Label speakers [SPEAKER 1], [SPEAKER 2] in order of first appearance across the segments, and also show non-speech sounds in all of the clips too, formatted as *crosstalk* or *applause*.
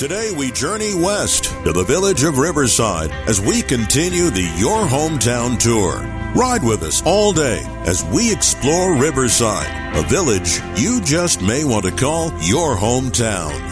[SPEAKER 1] Today we journey west to the village of Riverside as we continue the Your Hometown Tour. Ride with us all day as we explore Riverside, a village you just may want to call your hometown.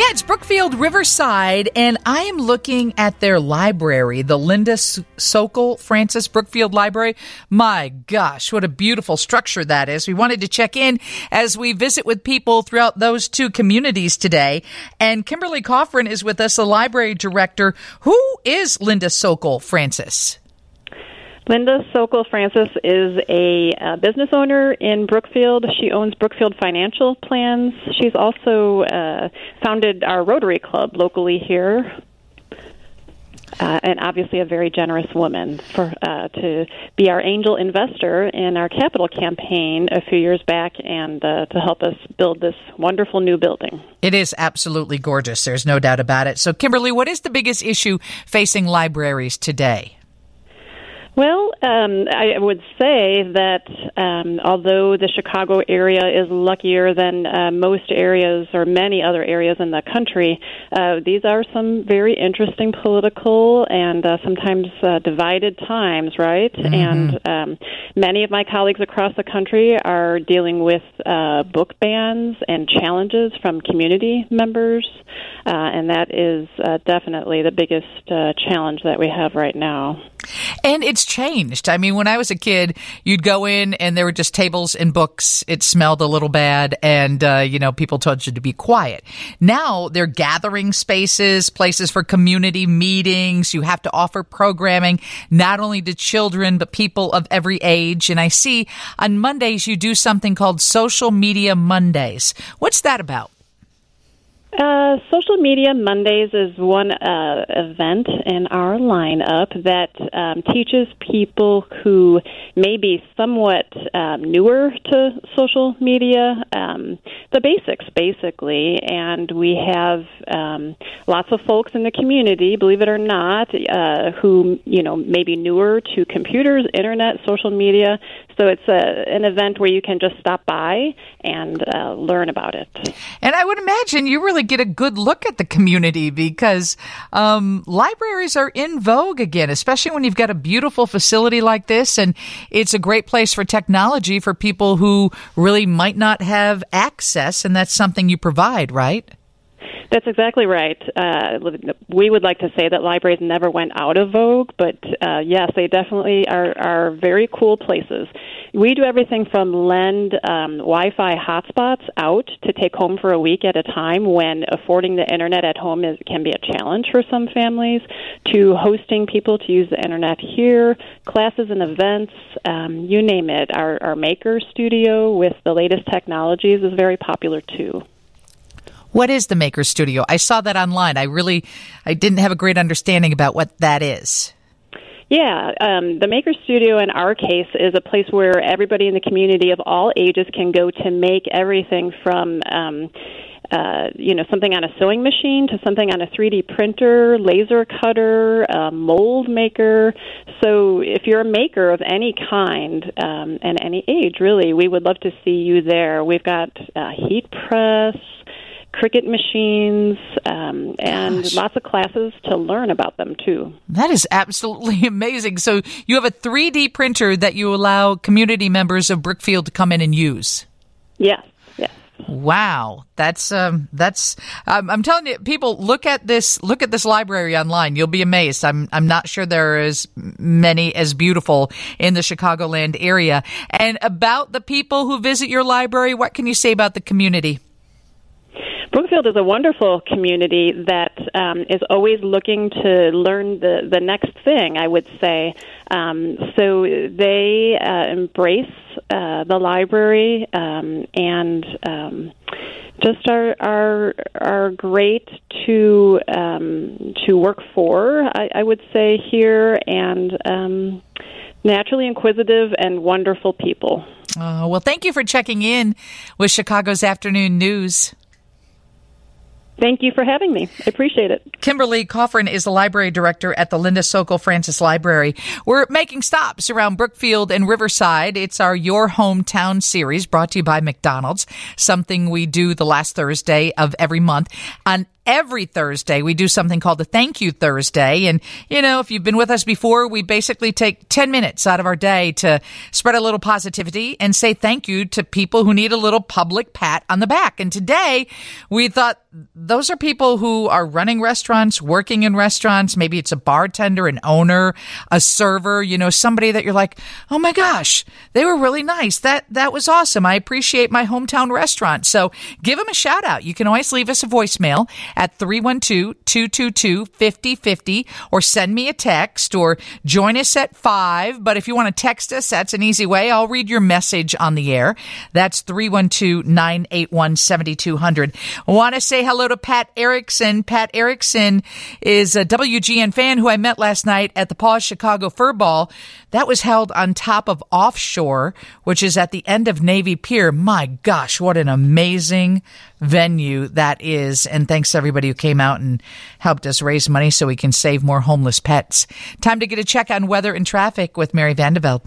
[SPEAKER 2] Yeah, it's Brookfield Riverside, and I am looking at their library, the Linda Sokol Francis Brookfield Library. My gosh, what a beautiful structure that is. We wanted to check in as we visit with people throughout those two communities today. And Kimberly Coughran is with us, the library director. Who is Linda Sokol Francis?
[SPEAKER 3] Linda Sokol Francis is a uh, business owner in Brookfield. She owns Brookfield Financial Plans. She's also uh, founded our Rotary Club locally here. Uh, and obviously a very generous woman for uh, to be our angel investor in our capital campaign a few years back and uh, to help us build this wonderful new building.
[SPEAKER 2] It is absolutely gorgeous. There's no doubt about it. So, Kimberly, what is the biggest issue facing libraries today?
[SPEAKER 3] Well, um, I would say that um, although the Chicago area is luckier than uh, most areas or many other areas in the country, uh, these are some very interesting political and uh, sometimes uh, divided times, right? Mm-hmm. And um, many of my colleagues across the country are dealing with uh, book bans and challenges from community members, uh, and that is definitely the biggest challenge that we have right now.
[SPEAKER 2] And it's changed. I mean, when I was a kid, you'd go in and there were just tables and books. It smelled a little bad, and uh, you know, people told you to be quiet. Now they're gathering spaces, places for community meetings. You have to offer programming not only to children but people of every age. And I see on Mondays you do something called Social Media Mondays. What's that about?
[SPEAKER 3] Uh, Social Media Mondays is one uh, event in our lineup that um, teaches people who may be somewhat um, newer to social media um, the basics, basically. And we have um, lots of folks in the community, believe it or not, uh, who you know may be newer to computers, internet, social media. So it's a, an event where you can just stop by and uh, learn about it.
[SPEAKER 2] And I would imagine you really get a good look at the community because um, libraries are in vogue again, especially when you've got a beautiful facility like this. And it's a great place for technology for people who really might not have access. And that's something you provide, right?
[SPEAKER 3] That's exactly right. Uh, we would like to say that libraries never went out of vogue, but uh, yes, they definitely are, are very cool places. We do everything from lend um, Wi Fi hotspots out to take home for a week at a time when affording the internet at home is, can be a challenge for some families, to hosting people to use the internet here, classes and events, um, you name it. Our, our Maker Studio with the latest technologies is very popular too.
[SPEAKER 2] What is the Maker Studio? I saw that online. I really, I didn't have a great understanding about what that is.
[SPEAKER 3] Yeah, um, the Maker Studio in our case is a place where everybody in the community of all ages can go to make everything from. Um, uh, you know, something on a sewing machine to something on a 3D printer, laser cutter, uh, mold maker. So, if you're a maker of any kind um, and any age, really, we would love to see you there. We've got uh, heat press, Cricut machines, um, and Gosh. lots of classes to learn about them too.
[SPEAKER 2] That is absolutely *laughs* amazing. So you have a 3D printer that you allow community members of Brookfield to come in and use.
[SPEAKER 3] Yes. Yes.
[SPEAKER 2] Wow, that's um, that's. Um, I'm telling you, people look at this. Look at this library online. You'll be amazed. I'm I'm not sure there are as many as beautiful in the Chicagoland area. And about the people who visit your library, what can you say about the community?
[SPEAKER 3] Brookfield is a wonderful community that um, is always looking to learn the, the next thing, I would say. Um, so they uh, embrace uh, the library um, and um, just are are are great to um, to work for. I, I would say here and um, naturally inquisitive and wonderful people.
[SPEAKER 2] Uh, well, thank you for checking in with Chicago's Afternoon News.
[SPEAKER 3] Thank you for having me. I appreciate it.
[SPEAKER 2] Kimberly Coughran is the library director at the Linda Sokol Francis Library. We're making stops around Brookfield and Riverside. It's our Your Hometown series brought to you by McDonald's, something we do the last Thursday of every month. On every Thursday, we do something called the Thank You Thursday. And, you know, if you've been with us before, we basically take 10 minutes out of our day to spread a little positivity and say thank you to people who need a little public pat on the back. And today we thought those are people who are running restaurants, working in restaurants. Maybe it's a bartender, an owner, a server, you know, somebody that you're like, oh my gosh, they were really nice. That, that was awesome. I appreciate my hometown restaurant. So give them a shout out. You can always leave us a voicemail at 312-222-5050 or send me a text or join us at five. But if you want to text us, that's an easy way. I'll read your message on the air. That's 312-981-7200. I want to say hello to Pat Erickson. Pat Erickson is a WGN fan who I met last night at the Paws Chicago Fur Ball. That was held on top of Offshore, which is at the end of Navy Pier. My gosh, what an amazing venue that is. And thanks everybody who came out and helped us raise money so we can save more homeless pets. Time to get a check on weather and traffic with Mary Vandevelde.